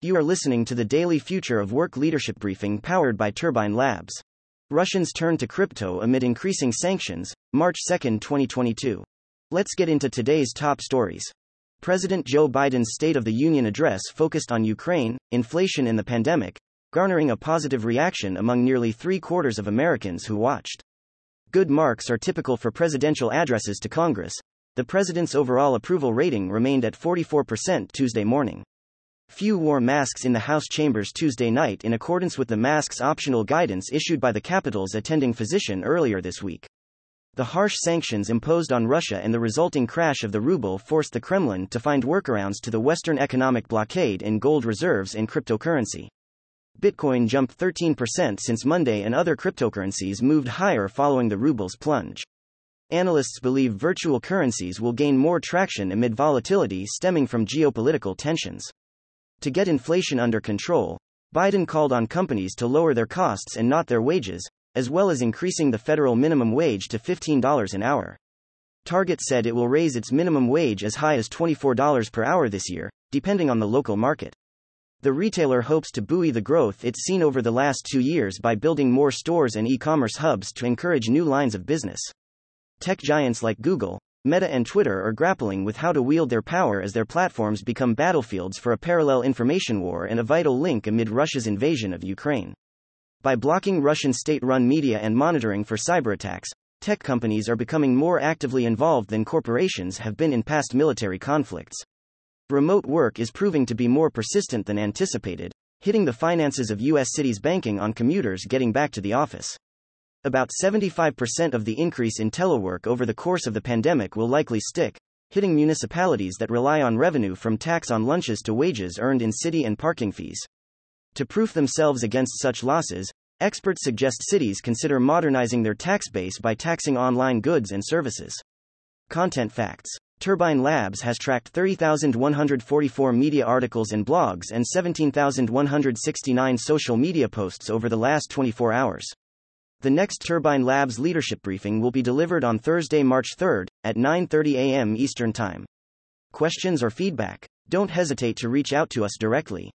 You are listening to the daily Future of Work Leadership Briefing powered by Turbine Labs. Russians turn to crypto amid increasing sanctions, March 2, 2022. Let's get into today's top stories. President Joe Biden's State of the Union address focused on Ukraine, inflation, and the pandemic, garnering a positive reaction among nearly three quarters of Americans who watched. Good marks are typical for presidential addresses to Congress. The president's overall approval rating remained at 44% Tuesday morning. Few wore masks in the House chambers Tuesday night in accordance with the masks optional guidance issued by the Capitol's attending physician earlier this week. The harsh sanctions imposed on Russia and the resulting crash of the ruble forced the Kremlin to find workarounds to the Western economic blockade in gold reserves and cryptocurrency. Bitcoin jumped 13% since Monday and other cryptocurrencies moved higher following the ruble's plunge. Analysts believe virtual currencies will gain more traction amid volatility stemming from geopolitical tensions. To get inflation under control, Biden called on companies to lower their costs and not their wages, as well as increasing the federal minimum wage to $15 an hour. Target said it will raise its minimum wage as high as $24 per hour this year, depending on the local market. The retailer hopes to buoy the growth it's seen over the last two years by building more stores and e commerce hubs to encourage new lines of business. Tech giants like Google, Meta and Twitter are grappling with how to wield their power as their platforms become battlefields for a parallel information war and a vital link amid Russia's invasion of Ukraine. By blocking Russian state run media and monitoring for cyberattacks, tech companies are becoming more actively involved than corporations have been in past military conflicts. Remote work is proving to be more persistent than anticipated, hitting the finances of U.S. cities banking on commuters getting back to the office. About 75% of the increase in telework over the course of the pandemic will likely stick, hitting municipalities that rely on revenue from tax on lunches to wages earned in city and parking fees. To proof themselves against such losses, experts suggest cities consider modernizing their tax base by taxing online goods and services. Content facts Turbine Labs has tracked 30,144 media articles and blogs and 17,169 social media posts over the last 24 hours. The next Turbine Labs leadership briefing will be delivered on Thursday, March 3rd, at 9:30 a.m. Eastern Time. Questions or feedback? Don't hesitate to reach out to us directly.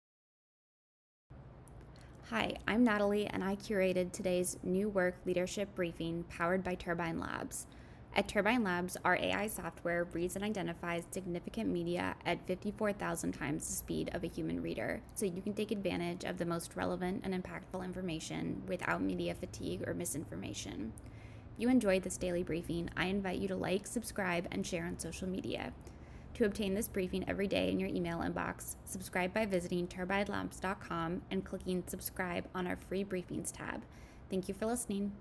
Hi, I'm Natalie and I curated today's new work leadership briefing powered by Turbine Labs. At Turbine Labs, our AI software reads and identifies significant media at 54,000 times the speed of a human reader, so you can take advantage of the most relevant and impactful information without media fatigue or misinformation. If you enjoyed this daily briefing, I invite you to like, subscribe, and share on social media. To obtain this briefing every day in your email inbox, subscribe by visiting turbinelabs.com and clicking subscribe on our free briefings tab. Thank you for listening.